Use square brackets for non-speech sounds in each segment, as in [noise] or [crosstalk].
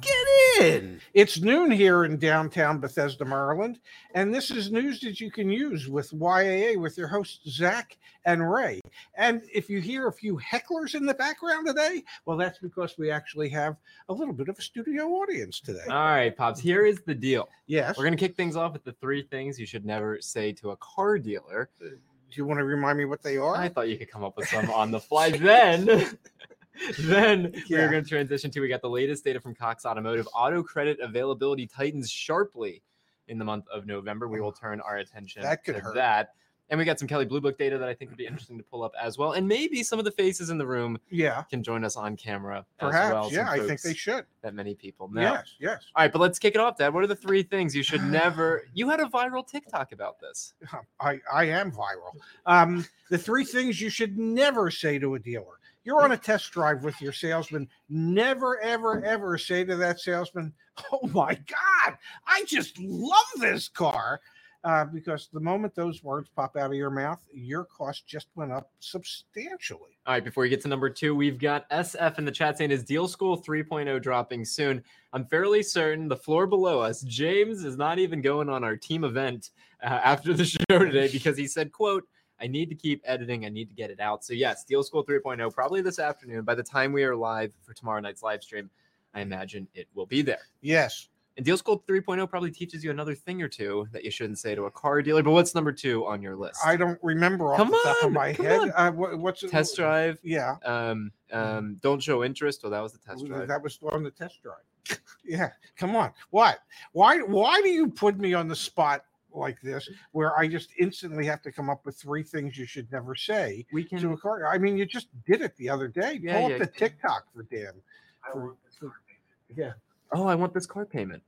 get in. It's noon here in downtown Bethesda, Maryland, and this is news that you can use with YAA with your hosts, Zach and Ray. And if you hear a few hecklers in the background today, well, that's because we actually have a little bit of a studio audience today. All right, Pops, here is the deal. yes. We're going to kick things off with the three things you should never say to a car dealer. Uh, do you want to remind me what they are? I thought you could come up with some on the fly. Then, [laughs] [laughs] [laughs] then Yeah. we're going to transition to we got the latest data from Cox Automotive. Auto credit availability tightens sharply in the month of November. We will turn our attention That to hurt. that. And we got some Kelley Blue Book data that I think would be interesting to pull up as well. And maybe some of the faces in the room yeah, can join us on camera perhaps. as well. yeah, I think they should. that many people know. Yes, yes. All right, but let's kick it off, Dad. What are the three things you should [sighs] never? You had a viral TikTok about this. [laughs] I, I am viral. Um, the three things you should never say to a dealer. You're on a test drive with your salesman. Never, ever, ever say to that salesman, [laughs] Oh my God, I just love this car. Uh, because the moment those words pop out of your mouth, your cost just went up substantially. All right, before we get to number two, we've got SF in the chat saying, Is Deal School 3.0 dropping soon? I'm fairly certain the floor below us, James is not even going on our team event uh, after the [laughs] show today because he said, quote, I need to keep editing. I need to get it out. So, yes, Deal School 3.0, probably this afternoon. By the time we are live for tomorrow night's live stream, I imagine it will be there. Yes. And Deal School 3.0 probably teaches you another thing or two that you shouldn't say to a car dealer. But what's number two on your list? I don't remember off Come the top of on, my head. Uh, what, what's it? test drive. Yeah. Um, um, don't show interest. Well, that was the test drive. That was on the test drive. [laughs] yeah, come on. What? Why? Why do you put me on the spot like this, where I just instantly have to come up with three things you should never say We can. to a car? I mean, you just did it the other day. Yeah, Pull up yeah. the TikTok for Dan. For- for- yeah, Oh, I want this car payment.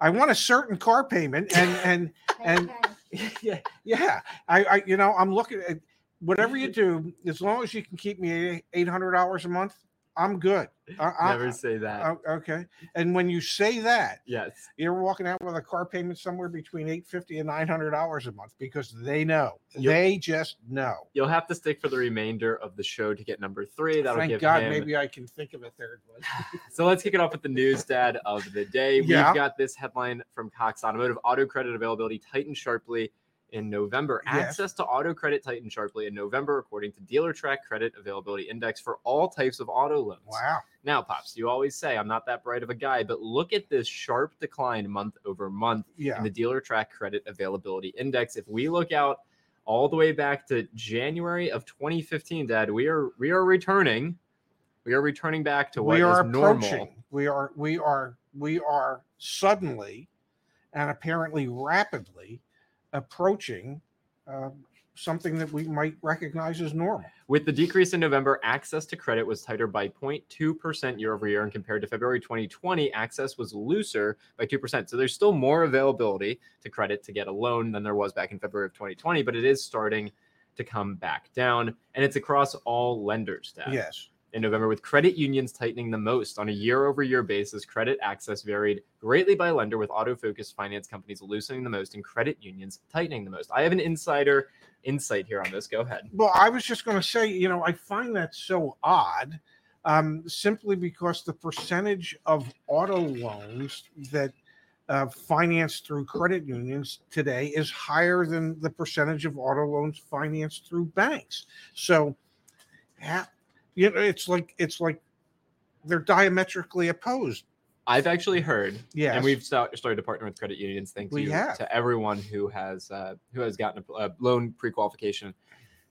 I want a certain car payment, and [laughs] and and [laughs] yeah, yeah. I, I, you know, I'm looking at whatever you do, as long as you can keep me eight hundred dollars a month, I'm good. I, I- Never say that. Oh, okay. And when you say that, yes. you're walking out with a car payment somewhere between eight fifty and nine hundred dollars a month because they know. Yep. They just know. You'll have to stick for the remainder of the show to get number three. That'll Thank give God, him. maybe I can think of a third one. [laughs] So let's kick it off with the news, Dad, of the day. We've got this headline from Cox Automotive: Auto credit availability tightened sharply in November. Yes. Access to auto credit tightened sharply in November, according to Dealertrack Credit Availability Index for all types of auto loans. Wow. Now, pops, you always say I'm not that bright of a guy, but look at this sharp decline month over month Yeah. in the Dealertrack credit availability index. If we look out all the way back to January of 2015, Dad, we are we are returning. We are returning back to what we is are normal. We are we are we are suddenly and apparently rapidly approaching uh, something that we might recognize as normal. With the decrease in November, access to credit was tighter by 0.2% year over year, and compared to February 2020, access was looser by 2%. So there's still more availability to credit to get a loan than there was back in February of 2020, but it is starting to come back down, and it's across all lenders. Dad. Yes. In November, with credit unions tightening the most on a year over year basis. Credit access varied greatly by lender, with auto focused finance companies loosening the most and credit unions tightening the most. I have an insider insight here on this. Go ahead. Well, I was just going to say, you know, I find that so odd, um, simply because the percentage of auto loans that uh, financed through credit unions today is higher than the percentage of auto loans financed through banks. So, ha- you know, it's like it's like they're diametrically opposed. I've actually heard, Yes. and we've start, started to partner with credit unions. Thank We you have. to everyone who has uh, who has gotten a, a loan pre-qualification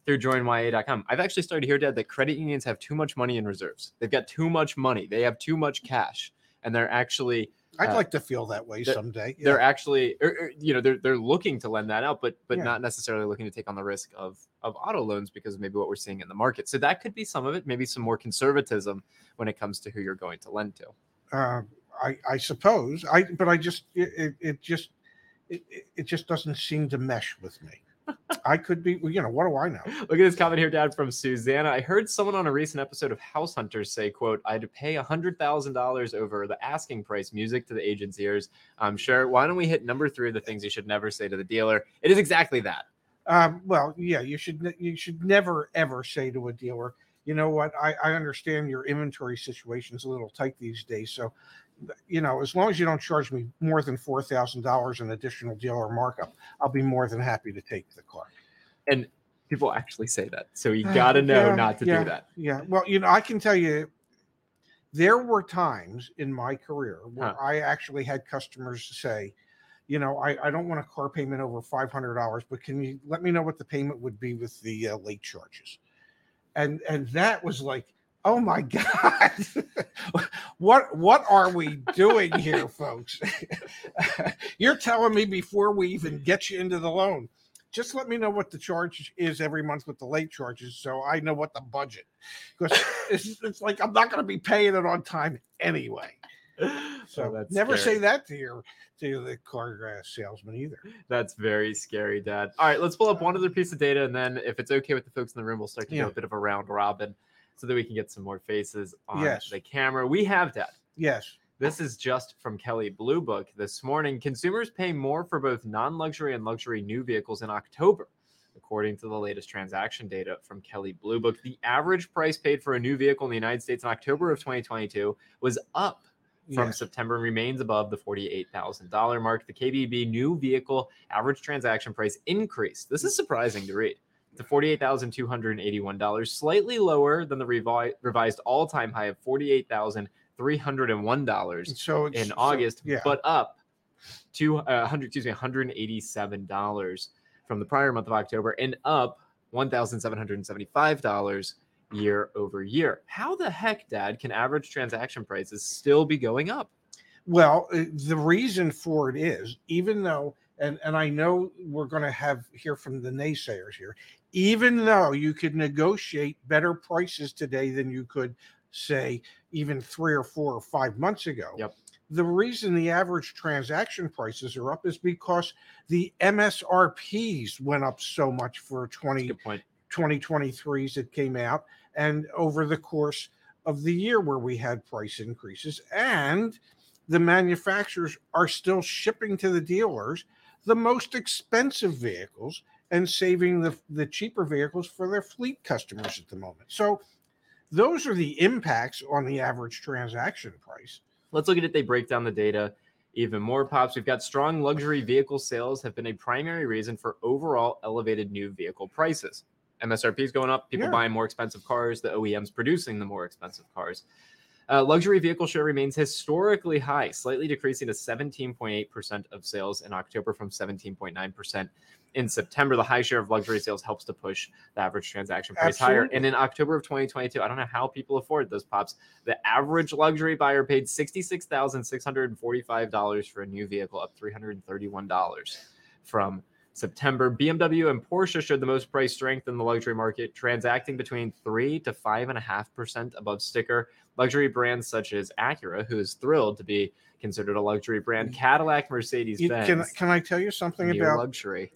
through joinyaa.com. I've actually started to hear, Dad, that credit unions have too much money in reserves. They've got too much money. They have too much cash, and they're actually I'd Uh, like to feel that way they're- someday. they're actually or, or, you know they're they're looking to lend that out but but Yeah. not necessarily looking to take on the risk of of auto loans because of maybe what we're seeing in the market so that could be some of it maybe some more conservatism when it comes to who you're going to lend to uh, I, I suppose I, but I just it, it, just it- it just doesn't seem to mesh with me. I could be, you know, what do I know? Look at this comment here, Dad, from Susanna. I heard someone on a recent episode of House Hunters say, "quote I'd pay a hundred thousand dollars over the asking price, music to the agent's ears." I'm sure. Why don't we hit number three of the things you should never say to the dealer? It is exactly that. Um, well, yeah, you should you should never ever say to a dealer, you know what, I, I understand your inventory situation is a little tight these days, so you know, as long as you don't charge me more than four thousand dollars in additional dealer markup, I'll be more than happy to take the car. And people actually say that, so you [sighs] got to know Yeah, not to yeah, do that. Yeah. Well, you know, I can tell you there were times in my career where Huh. I actually had customers say, you know, I, I don't want a car payment over five hundred dollars, but can you let me know what the payment would be with the uh, late charges? And and that was like, oh my [laughs] god, what what are we doing here, [laughs] folks? [laughs] You're telling me before we even get you into the loan, just let me know what the charge is every month with the late charges, so I know what the budget. Because it's, it's like I'm not going to be paying it on time anyway. So Oh, that's never scary. say that to your to the car uh, salesman either. That's very scary, Dad. All right, let's pull up one other piece of data, and then if it's okay with the folks in the room, we'll start to Yeah. do a bit of a round robin so that we can get some more faces on Yes. the camera. We have that. Yes. This is just from Kelley Blue Book this morning. Consumers pay more for both non luxury and luxury new vehicles in October. According to the latest transaction data from Kelley Blue Book, the average price paid for a new vehicle in the United States in October of 2022 was up from yes. September and remains above the $48,000 mark. The KBB new vehicle average transaction price increased. This is surprising to read to $48,281, slightly lower than the revi- revised all time high of $48,301 So in so- August, yeah. but up to uh, 100, excuse me, $187 from the prior month of October and up $1,775 year over year. How the heck, Dad, can average transaction prices still be going up? Well, uh, the reason for it is even though, and and I know we're going to have hear from the naysayers here, even though you could negotiate better prices today than you could say even three or four or five months ago. Yep. The reason the average transaction prices are up is because the MSRPs went up so much for 20, 2023s that came out and over the course of the year where we had price increases and the manufacturers are still shipping to the dealers the most expensive vehicles and saving the, the cheaper vehicles for their fleet customers at the moment so those are the impacts on the average transaction price Let's look at it. They break down the data even more pops. We've got strong luxury vehicle sales have been a primary reason for overall elevated new vehicle prices. MSRP is going up, people Yeah. buying more expensive cars, the OEMs producing the more expensive cars. Uh, luxury vehicle share remains historically high, slightly decreasing to 17.8% of sales in October from 17.9% in September. The high share of luxury sales helps to push the average transaction price higher. And in October of 2022, I don't know how people afford those pops. The average luxury buyer paid $66,645 for a new vehicle, up $331 from September. BMW and Porsche showed the most price strength in the luxury market, transacting between three to five and a half percent above sticker. Luxury brands such as Acura, who is thrilled to be considered a luxury brand, mm. Cadillac, Mercedes Benz. can, can i tell you something about luxury.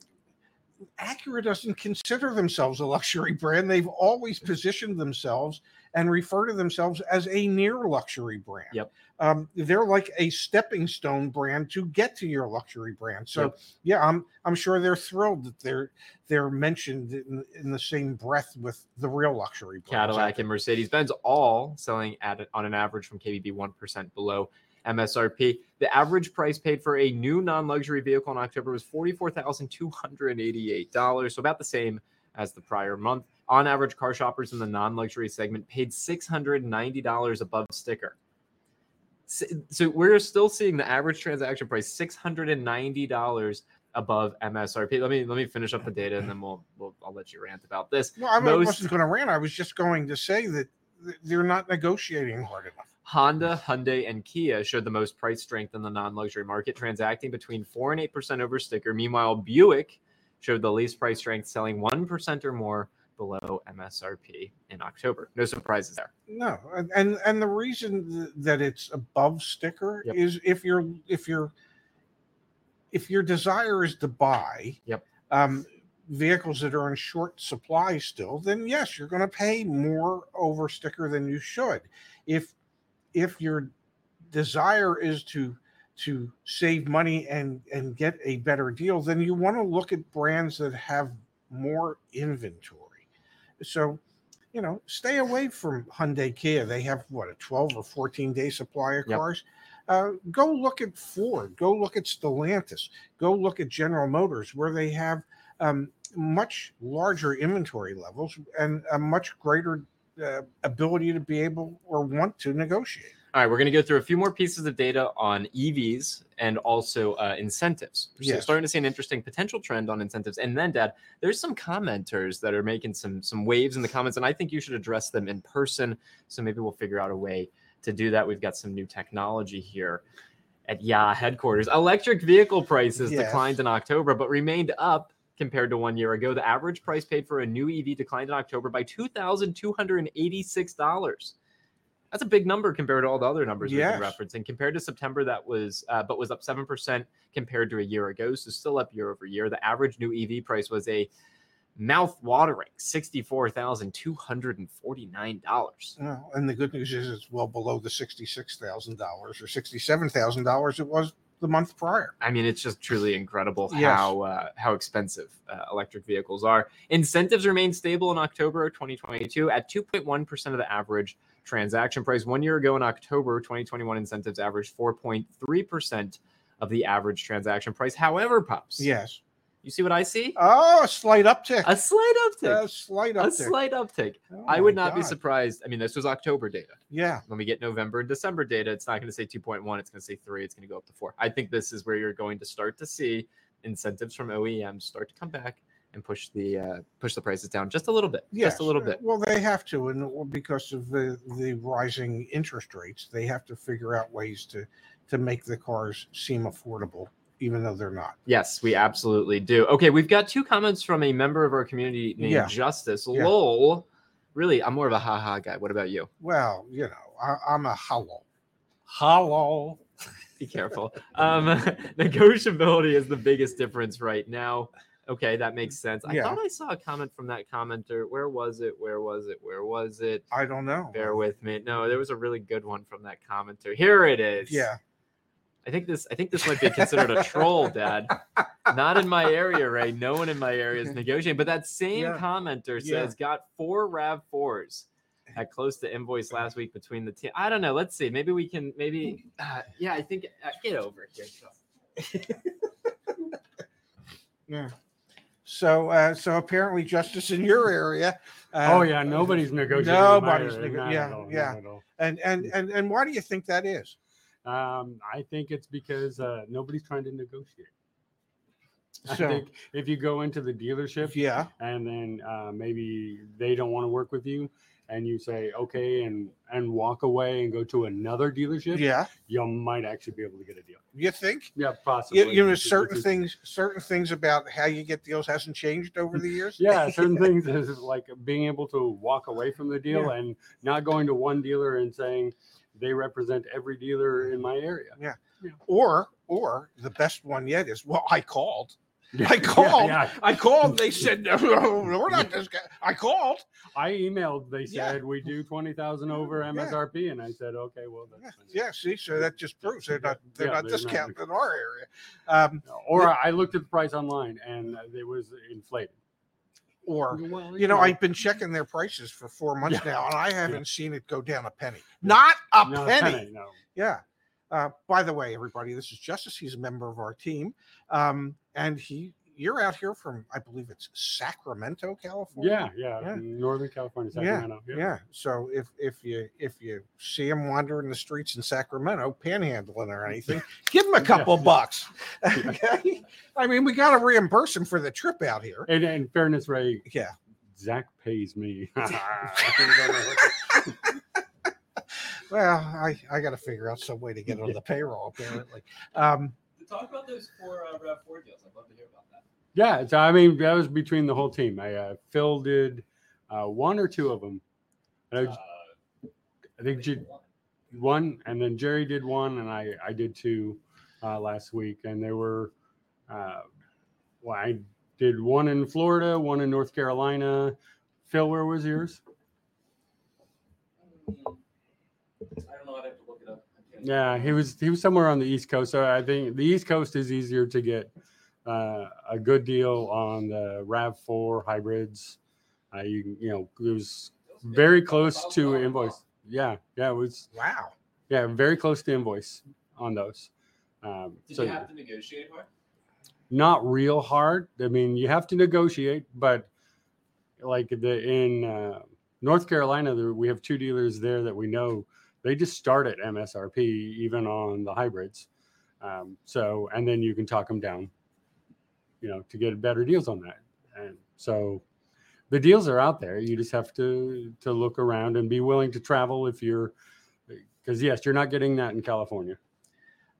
Acura doesn't consider themselves a luxury brand. They've always positioned themselves and refer to themselves as a near luxury brand. Yep. Um, they're like a stepping stone brand to get to your luxury brand. So Yep. yeah, I'm I'm sure they're thrilled that they're they're mentioned in, in the same breath with the real luxury brands. Cadillac and Mercedes Benz all selling at on an average from KBB 1% below MSRP. The average price paid for a new non luxury vehicle in October was $44,288, so about the same as the prior month. On average, car shoppers in the non luxury segment paid $690 above sticker. So we're still seeing the average transaction price $690 above MSRP. Let me let me finish up the data and then we'll, we'll I'll let you rant about this. Well, I most- wasn't going to rant. I was just going to say that they're not negotiating hard enough. Honda, Hyundai, and Kia showed the most price strength in the non-luxury market, transacting between four and eight percent over sticker. Meanwhile, Buick showed the least price strength, selling one percent or more below MSRP in October. No surprises there. No, and and, and the reason that it's above sticker Yep. is if you're if you're if your desire is to buy, Yep. um, vehicles that are in short supply still, then yes, you're going to pay more over sticker than you should. If if your desire is to to save money and and get a better deal, then you want to look at brands that have more inventory. So, you know, stay away from Hyundai Kia. They have what a 12 or 14 day supply of Yep. cars. Uh, go look at Ford. Go look at Stellantis. Go look at General Motors, where they have um, much larger inventory levels and a much greater uh, ability to be able or want to negotiate. All right, we're going to go through a few more pieces of data on EVs and also uh, incentives. We're Yes. starting to see an interesting potential trend on incentives. And then, Dad, there's some commenters that are making some some waves in the comments, and I think you should address them in person. So maybe we'll figure out a way to do that. We've got some new technology here at YA headquarters. Electric vehicle prices Yes. declined in October, but remained up compared to one year ago. The average price paid for a new EV declined in October by two thousand two hundred and eighty-six dollars. That's a big number compared to all the other numbers we've been referencing. Compared to September, that was uh, but was up seven percent compared to a year ago, so still up year over year. The average new EV price was a mouth-watering sixty-four thousand two hundred and forty-nine dollars. Well, and the good news is it's well below the sixty-six thousand dollars or sixty-seven thousand dollars it was the month prior. I mean, it's just truly incredible Yes. how uh, how expensive uh, electric vehicles are. Incentives remained stable in October 2022 at 2.1 percent of the average transaction price. One year ago in October 2021, incentives averaged 4.3 percent of the average transaction price. However, pops, Yes. You see what I see? Oh, a slight uptick. A slight uptick. A slight uptick. A slight uptick. Oh I would not be surprised. I mean, this was October data. Yeah. When we get November and December data, it's not going to say 2.1, it's going to say 3, it's going to go up to 4. I think this is where you're going to start to see incentives from OEMs start to come back and push the uh, push the prices down just a little bit. Yes. Just a little bit. Well, they have to, and because of the the rising interest rates, they have to figure out ways to to make the cars seem affordable, even though they're not. Yes, we absolutely do. Okay, we've got two comments from a member of our community named Yeah. Justice. Yeah. Lol. Really, I'm more of a haha guy. What about you? Well, you know, I, I'm a hollow. Hollow. Be careful. [laughs] Um, [laughs] negotiability is the biggest difference right now. Okay, that makes sense. I Yeah. thought I saw a comment from that commenter. Where was it? Where was it? Where was it? I don't know. Bear with me. No, there was a really good one from that commenter. Here it is. Yeah. I think this. I think this might be considered a troll, Dad. Not in my area, Ray. No one in my area is negotiating. But that same Yeah. commenter Yeah. says got four RAV4s at close to invoice last week between the team. I don't know. Let's see. Maybe we can. Maybe. Uh, yeah, I think. Uh, get over it here. [laughs] Yeah. So, uh, so apparently, justice in your area. Uh, oh yeah, nobody's negotiating. Nobody's Nobody's nego- yeah, yeah. And and and and why do you think that is? Um, I think it's because uh, nobody's trying to negotiate. I So- think if you go into the dealership Yeah. and then uh, maybe they don't want to work with you, and you say okay and and walk away and go to another dealership, Yeah. you might actually be able to get a deal. You think? Yeah, possibly. You, you know, certain is- things, certain things about how you get deals hasn't changed over the years. Yeah, certain [laughs] things is like being able to walk away from the deal and not going to one dealer and saying they represent every dealer in my area. Yeah. Or, or the best one yet is, well, I called. [laughs] I called. yeah. I called. They said, [laughs] no, no, we're not this guy. I called. I emailed. They Yeah. said we do twenty thousand over Yeah. MSRP, and I said, okay, well, that's Yeah, See, so that just proves they're not they're Yeah, not they're not. discounting in our area. Um, Or I looked at the price online, and it was inflated. Or Well, you know, I've been checking their prices for four [laughs] months Yeah. now, and I haven't seen it go down a penny. Not a no, penny. no. Yeah. Uh, by the way, everybody, this is Justice. He's a member of our team, um, and he you're out here from I believe it's Sacramento, California. Yeah, yeah, Yeah. Northern California, Yeah, Sacramento. Yeah. So if if you if you see him wandering the streets in Sacramento, panhandling or anything, [laughs] give him a couple Yeah. bucks. [laughs] Okay. I mean, we got to reimburse him for the trip out here. And in fairness, Ray, Yeah. Zach pays me. [laughs] [laughs] Well, I I got to figure out some way to get on the payroll. Apparently. Um, Talk about those four uh, RAV4 deals. I'd love to hear about that. yeah, so I mean, that was between the whole team. I uh, Phil did uh, one or two of them. And I, I think J- one, and then Jerry did one, and I I did two uh, last week, and there were, uh, well, I did one in Florida, one in North Carolina. Phil, where was yours? I don't know. I'd have to look it up. Yeah, he was he was somewhere on the East Coast. So I think the East Coast is easier to get uh, a good deal on the RAV4 hybrids. Uh, you you know it was very close to invoice. Yeah, yeah, it was Wow. yeah very close to invoice on those. Um, Did so you have to negotiate hard? not real hard. I mean, you have to negotiate, but like the in uh, North Carolina, there, we have two dealers there that we know they just start at MSRP even on the hybrids. Um, so and then you can talk them down, you know, to get better deals on that. And so the deals are out there. You just have to to look around and be willing to travel if you're because yes, you're not getting that in California.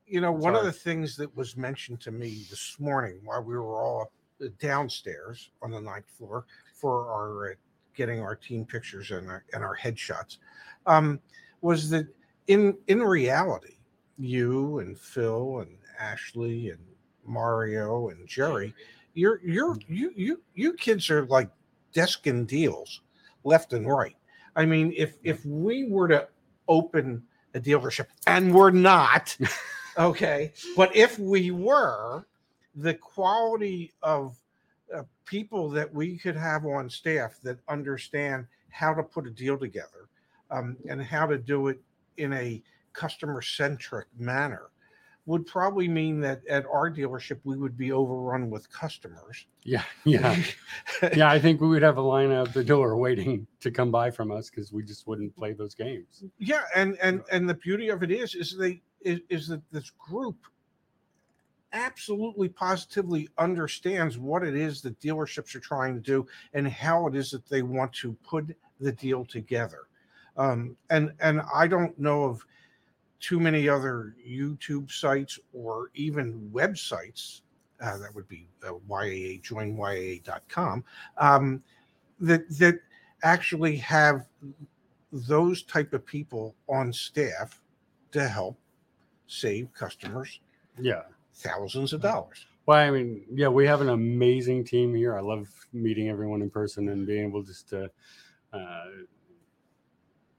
You know, one of the things that was mentioned to me this morning while we were all up uh, downstairs on the ninth floor for our uh, getting our team pictures and our, and our headshots um, was that in in reality, you and Phil and Ashley and Mario and Jerry, you're you're you you you kids are like desk desking deals left and right. I mean, if if we were to open a dealership and we're not, [laughs] okay, but if we were, the quality of uh, people that we could have on staff that understand how to put a deal together um, and how to do it in a customer centric manner would probably mean that at our dealership we would be overrun with customers. Yeah, yeah. [laughs] yeah, I think we would have a line out the door waiting to come by from us because we just wouldn't play those games. Yeah, and and and the beauty of it is, is they is, is that this group absolutely positively understands what it is that dealerships are trying to do and how it is that they want to put the deal together. Um, and and I don't know of too many other YouTube sites or even websites uh, that would be uh, YAA joinyaa.com um, that that actually have those type of people on staff to help save customers Yeah. thousands of dollars. Well, I mean, yeah, we have an amazing team here. I love meeting everyone in person and being able just to uh,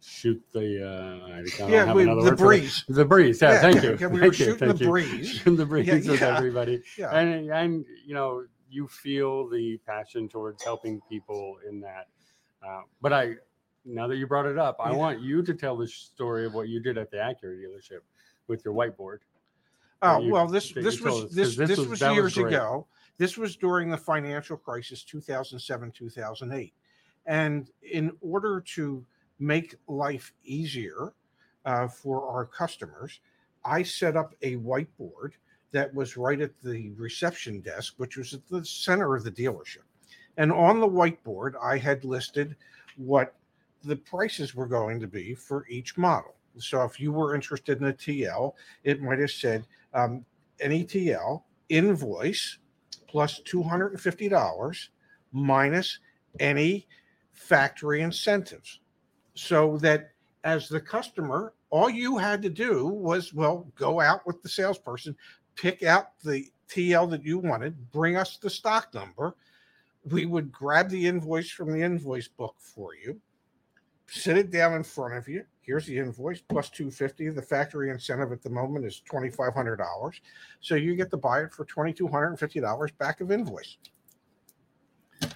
shoot the. Uh, Yeah, have we, another the breeze. The, breeze. Yeah, Yeah, thank you. yeah, we thank were you, shooting thank the you. breeze. [laughs] Shooting the breeze Yeah, with everybody. And and you know you feel the passion towards helping people in that uh, but i now that you brought it up i want you to tell the story of what you did at the acura dealership with your whiteboard Oh you- well, this this was us, this this this was- was, was years great. ago. This was during the financial crisis, two thousand seven, two thousand eight, and in order to make life easier uh, for our customers, I set up a whiteboard that was right at the reception desk, which was at the center of the dealership, and on the whiteboard I had listed what the prices were going to be for each model. So if you were interested in a TL, it might have said um, NETL invoice plus $250 minus any factory incentives. So that as the customer, all you had to do was, well, go out with the salesperson, pick out the TL that you wanted, bring us the stock number. We would grab the invoice from the invoice book for you, sit it down in front of you. Here's the invoice plus 250. The factory incentive at the moment is $2,500. So you get to buy it for $2,250 back of invoice.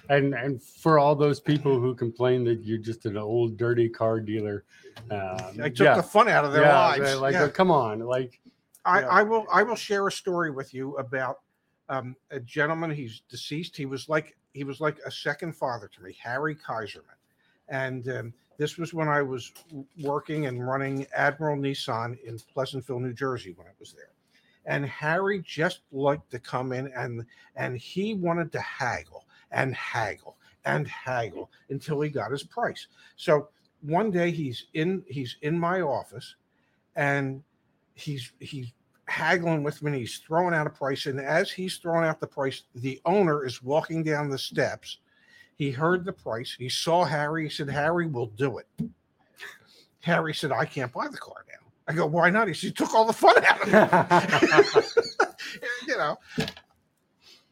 and and for all those people who complain that you're just an old dirty car dealer um, I took yeah, the fun out of their yeah, lives. like Yeah. come on like I. I will I will share a story with you about um, a gentleman. He's deceased. He was like he was like a second father to me, Harry Kaiserman, and um, this was when I was working and running Admiral Nissan in Pleasantville, New Jersey, when I was there. And Harry just liked to come in and and he wanted to haggle and haggle and haggle until he got his price. So one day he's in he's in my office and he's he's haggling with me and he's throwing out a price and as he's throwing out the price the owner is walking down the steps he heard the price. He saw harry. He said harry we'll do it. Harry said i can't buy the car now. I go why not? He said "You took all the fun out of it. [laughs] You know.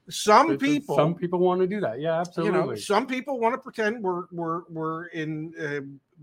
Some people, some people want to do that. Yeah, absolutely. you know, some people want to pretend we're we're we're in uh,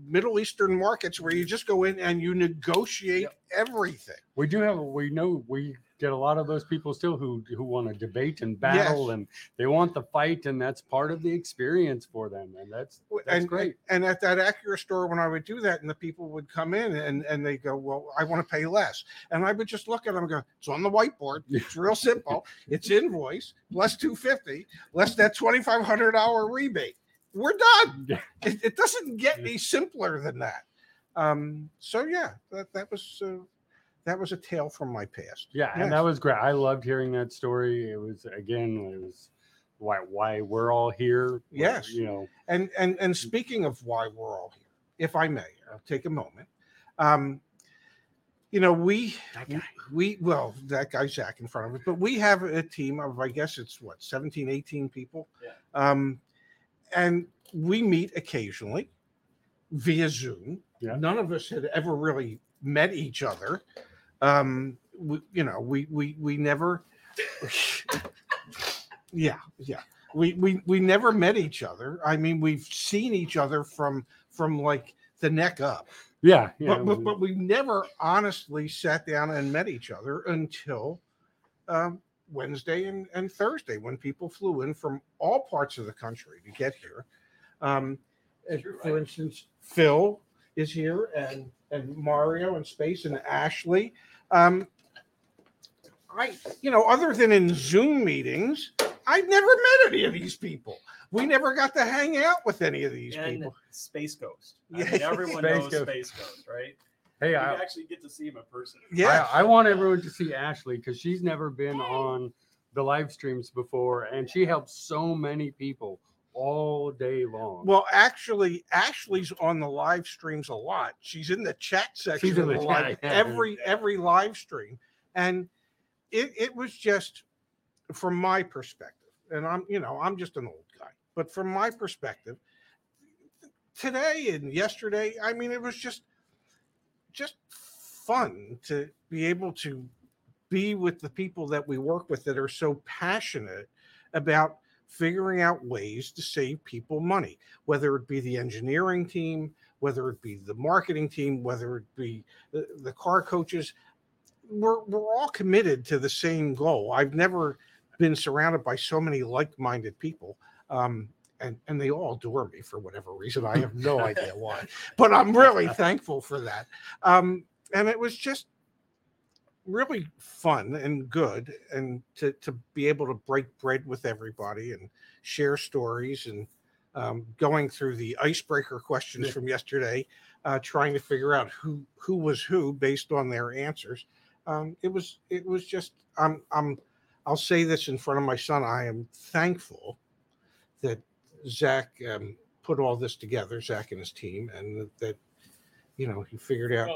Middle Eastern markets where you just go in and you negotiate everything. we do have we know we get a lot of those people still who who want to debate and battle Yes. and they want the fight and that's part of the experience for them and that's that's and, great And, at that Acura store, when I would do that, and the people would come in and, and they go, Well, I want to pay less. And I would just look at them and go, It's on the whiteboard. It's real simple. It's invoice, less 250, less that $2,500 rebate. We're done. [laughs] It, it doesn't get any simpler than that. Um, so, yeah, that, that was. Uh, that was a tale from my past. yeah Yes. and that was great i loved hearing that story it was again it was why why we're all here Yes. you know And and and speaking of why we're all here, if I may, I'll take a moment. Um, you know, we we well, that guy Zach in front of us, but we have a team of I guess it's what 17, 18 people. Yeah. Um, and we meet occasionally via Zoom. Yeah. None of us had ever really met each other. Um, we, you know, we we we never [laughs] yeah, yeah. We, we we never met each other. I mean, we've seen each other from from like the neck up, yeah, yeah but, but but we never honestly sat down and met each other until um, Wednesday and, and Thursday when people flew in from all parts of the country to get here. Um, and You're for instance, Phil is here, and and Mario and Space and Ashley. Um, I, you know, other than in Zoom meetings, I've never met any of these people. We never got to hang out with any of these and people. Space Ghost. I Yeah. mean, everyone Space knows Ghost. Space Ghost, right? hey You I, actually get to see him in person. Yeah, I, I want everyone to see Ashley because she's never been on the live streams before, and she helps so many people all day long. Well, actually, Ashley's on the live streams a lot. She's in the chat section She's in the the live, yeah. every every live stream, and it it was just from my perspective, and I'm you know I'm just an old guy, but from my perspective, today and yesterday, I mean, it was just just fun to be able to be with the people that we work with that are so passionate about figuring out ways to save people money, whether it be the engineering team, whether it be the marketing team, whether it be the, the car coaches. We're, we're all committed to the same goal. I've never been surrounded by so many like minded people. Um, and, and they all adore me for whatever reason. I have no [laughs] idea why, but I'm really thankful for that. Um, and it was just really fun and good and to, to be able to break bread with everybody and share stories and um, going through the icebreaker questions Yeah. from yesterday uh, trying to figure out who who was who based on their answers um, it was it was just i'm i'm i'll say this in front of my son i am thankful that zach um, put all this together zach and his team and that, that you know he figured out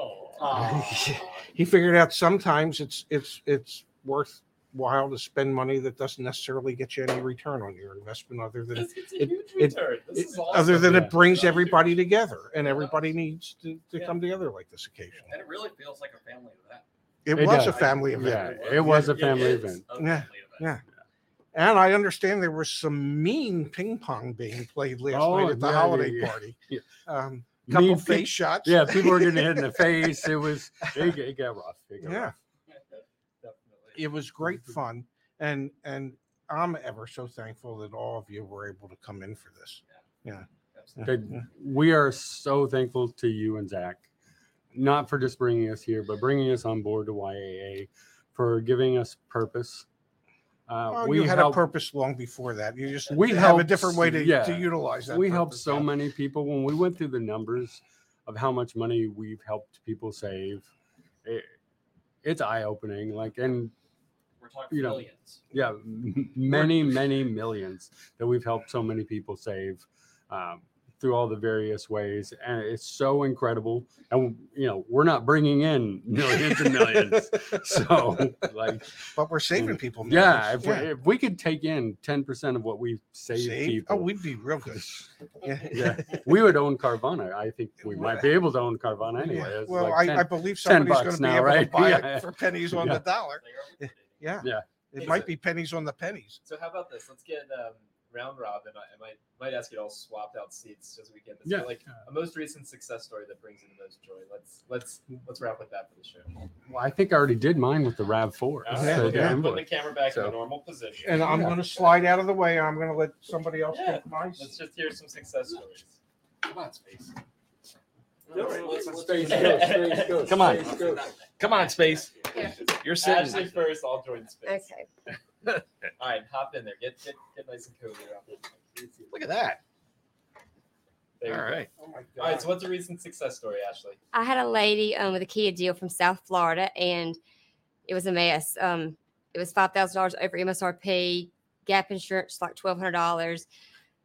he figured out sometimes it's it's it's worthwhile to spend money that doesn't necessarily get you any return on your investment other than It's, it's a it- it- return. This it- is awesome. other than yeah. it brings Yeah. everybody together and Yeah. everybody needs to, to Yeah. come together like this occasion and it really feels like a family event. it, It was a family Yeah, event it was a family event. a Yeah, event. yeah. and i understand there was some mean ping pong being played last Oh, night at the yeah, holiday yeah, yeah. party [laughs] Yeah. um couple Mean face pe- shots yeah, people were getting hit in the [laughs] face. It was it, it got rough. It got yeah rough. Definitely. it was great fun and and i'm ever so thankful that all of you were able to come in for this Yeah. That we are so thankful to you and Zach, not for just bringing us here, but bringing us on board to YAA, for giving us purpose. Uh, well, we you had help, a purpose long before that you just We have a helped- different way to, yeah. to utilize that we helped purpose. so many people when we went through the numbers of how much money we've helped people save. It, it's eye opening. Like, and We're talking you know, millions. yeah, m- many, many millions that we've helped so many people save um, through all the various ways, and it's so incredible. And you know, we're not bringing in millions and millions, [laughs] so like, but we're saving people yeah, millions. if, We, if we could take in ten percent of what we've saved Save? people, oh we'd be real good [laughs] yeah yeah, we would own Carvana. I think we might be able to own Carvana anyway. Yeah. Well, like I, 10 I believe 10 somebody's going to be now, able right? to [laughs] buy Yeah. it for pennies on Yeah. the dollar. They are liquidating. Yeah. Yeah. It Hey, might so- be pennies on the pennies. So how about this? Let's get um, round robin. I, I might might ask you to all swap out seats as we get this. Yeah. But, like a most recent success story that brings you the most joy. Let's let's let's wrap with that for the show. Well, I think I already did mine with the RAV4. All Yeah, right, we'll yeah. put the camera back in So- the normal position. And I'm Yeah. going to slide out of the way. I'm going to let somebody else Yeah. take my Let's just hear some success stories. Come on, space. [laughs] Come on. Come on, space. Yeah. You're sitting. Ashley first. I'll join space. Okay. [laughs] All right, hop in there. Get get, get nice and cozy. Look at that. There you All go. right. Oh my All right. So what's a recent success story, Ashley? I had a lady um, with a Kia deal from South Florida, and it was a mess. Um, it was five thousand dollars over MSRP. Gap insurance like twelve hundred dollars.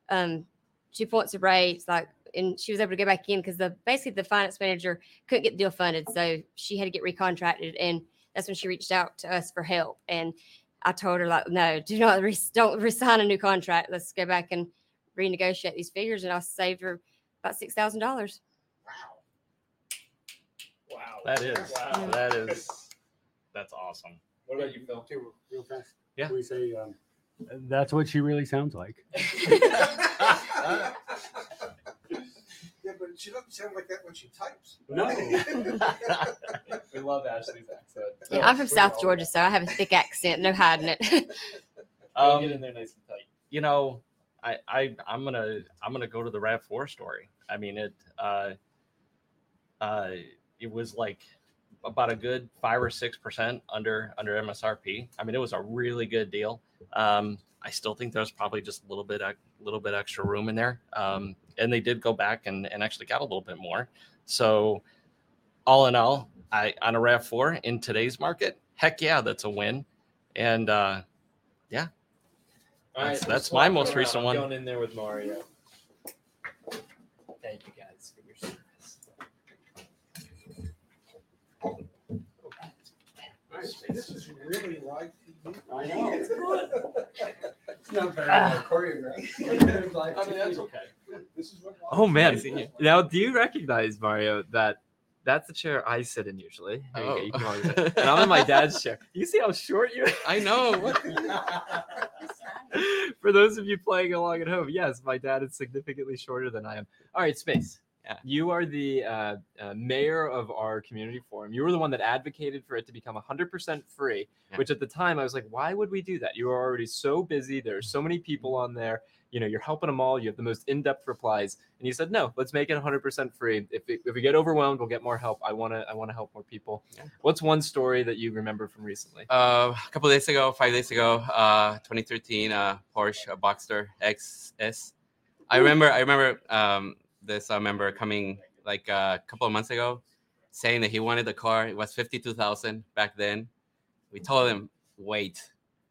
Um, two points of rates, like, and she was able to go back in because the basically the finance manager couldn't get the deal funded, so she had to get recontracted, and that's when she reached out to us for help. And I told her like, no, do not re- don't resign a new contract. Let's go back and renegotiate these figures, and I saved her about six thousand dollars. Wow. Wow! That is. Wow. That is. That's awesome. What about you, Phil? Okay, real- real fast. Yeah. We say um, that's what she really sounds like. [laughs] [laughs] yeah, but she doesn't sound like that when she types. No. [laughs] We love Ashley's accent. Yeah, I'm from South Georgia, so I have a thick accent. No hiding it. [laughs] Um, get in there nice and tight. you know, I, I I'm gonna I'm gonna go to the RAV4 story. I mean it. Uh, uh, it was like about a good five or six percent under under MSRP. I mean, it was a really good deal. Um, I still think there's probably just a little bit a little bit extra room in there. Um, and they did go back and, and actually got a little bit more. So all in all, I on a RAV4 in today's market, heck yeah, that's a win. And uh, All That's- we'll that's my most recent I'm one. Going in there with Mario. Thank you guys for your service. This is really live TV. I know. It's good. It's not very Ah. well choreographed. [laughs] I mean, that's okay. This is what Oh man! Nice. Now, do you recognize Mario that that's the chair I sit in usually? There you go, Oh. you can always sit. and I'm in my dad's chair. [laughs] You see how short you? Are? I know. [laughs] For those of you playing along at home, yes, my dad is significantly shorter than I am. All right, space. Yeah. You are the uh, uh, mayor of our community forum. You were the one that advocated for it to become 100% free, Yeah. which at the time I was like, why would we do that? You are already so busy. There are so many people on there. You know, you're helping them all. You have the most in-depth replies, and you said, no, let's make it 100% free. If, it, if we get overwhelmed, we'll get more help. I want to. I want to help more people. Yeah. What's one story that you remember from recently? Uh, a couple days ago, five days ago, uh, 2013 uh, Porsche Boxster XS. I remember, I remember um, this uh, member coming like uh, a couple of months ago, saying that he wanted the car. It was 52,000 back then. We told him wait,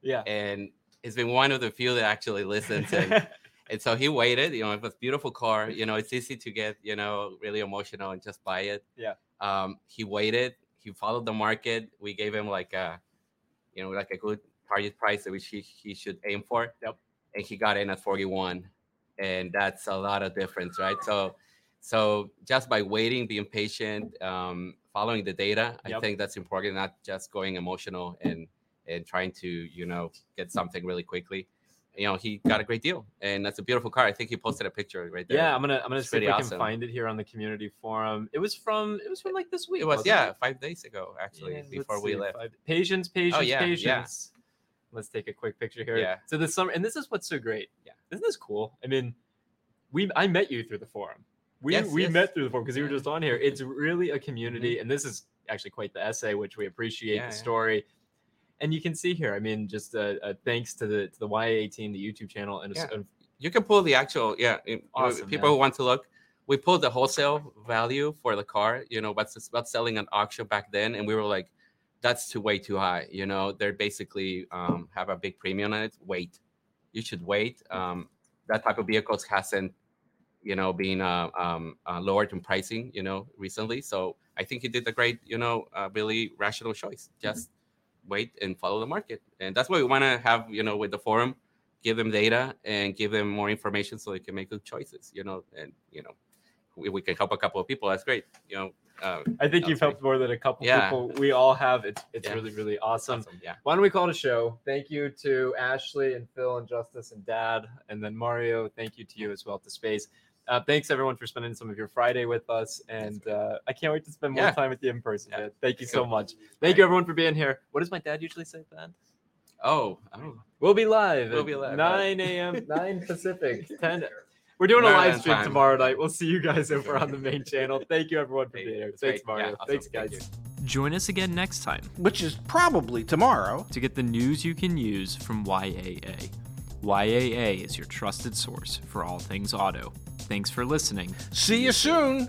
Yeah. and it's been one of the few that actually listens. And, [laughs] and so he waited. You know, it was a beautiful car. You know, it's easy to get you know really emotional and just buy it. Yeah. Um, he waited. He followed the market. We gave him like a, you know, like a good target price that which he, he should aim for. Yep. And he got in at 41, and that's a lot of difference, right? So, so just by waiting, being patient, um, following the data, I think that's important. Not just going emotional and and trying to you know get something really quickly. You know, he got a great deal, and that's a beautiful car. I think he posted a picture right there. Yeah, I'm gonna I'm gonna It's see if I can find it here on the community forum. It was from it was from like this week. it was yeah five days ago actually Yeah, before we see, left. five- Patience, patience, yeah, yeah. patience. Let's take a quick picture here. Yeah. So this summer, and this is what's so great. Yeah. Isn't this cool? I mean, we I met you through the forum. We Yes, we yes. met through the forum because you were just on here. It's really a community, and this is actually quite the essay, which we appreciate Yeah, the yeah. story. And you can see here. I mean, just uh, uh, thanks to the to the YA team, the YouTube channel, and, Yeah. and you can pull the actual yeah Awesome, people man. who want to look we pulled the wholesale value for the car you know what's what's selling an auction back then and we were like that's too way too high you know they're basically um, have a big premium on it wait you should wait. Um, that type of vehicles hasn't you know been uh, um, uh, lowered in pricing you know recently. So i think he did a great you know uh, really rational choice. Just wait and follow the market. And that's what we want to have you know with the forum. Give them data and give them more information so they can make good choices you know and you know we, we can help a couple of people that's great you know Uh, I think you've helped more than a couple Yeah. people. We all have. It's it's Yeah. really really awesome. awesome. Yeah. Why don't we call it a show? Thank you to Ashley and Phil and Justice and Dad, and then Mario. Thank you to you as well to Space. Uh, thanks everyone for spending some of your Friday with us, and uh, I can't wait to spend more Yeah. time with you in person. Yeah. Thank you so much. Thank you everyone for being here. What does my dad usually say, Ben? Oh, oh. We'll be live. We'll at be live, 9 a.m. 9 Pacific. [laughs] 10. We're doing a live stream time. tomorrow night. We'll see you guys [laughs] over on the main channel. Thank you everyone for being here. Thanks, great. Yeah, Mario. awesome. Thanks, Thank guys. Join us again next time which is probably tomorrow. to get the news you can use from YAA. YAA is your trusted source for all things auto. Thanks for listening. See you soon.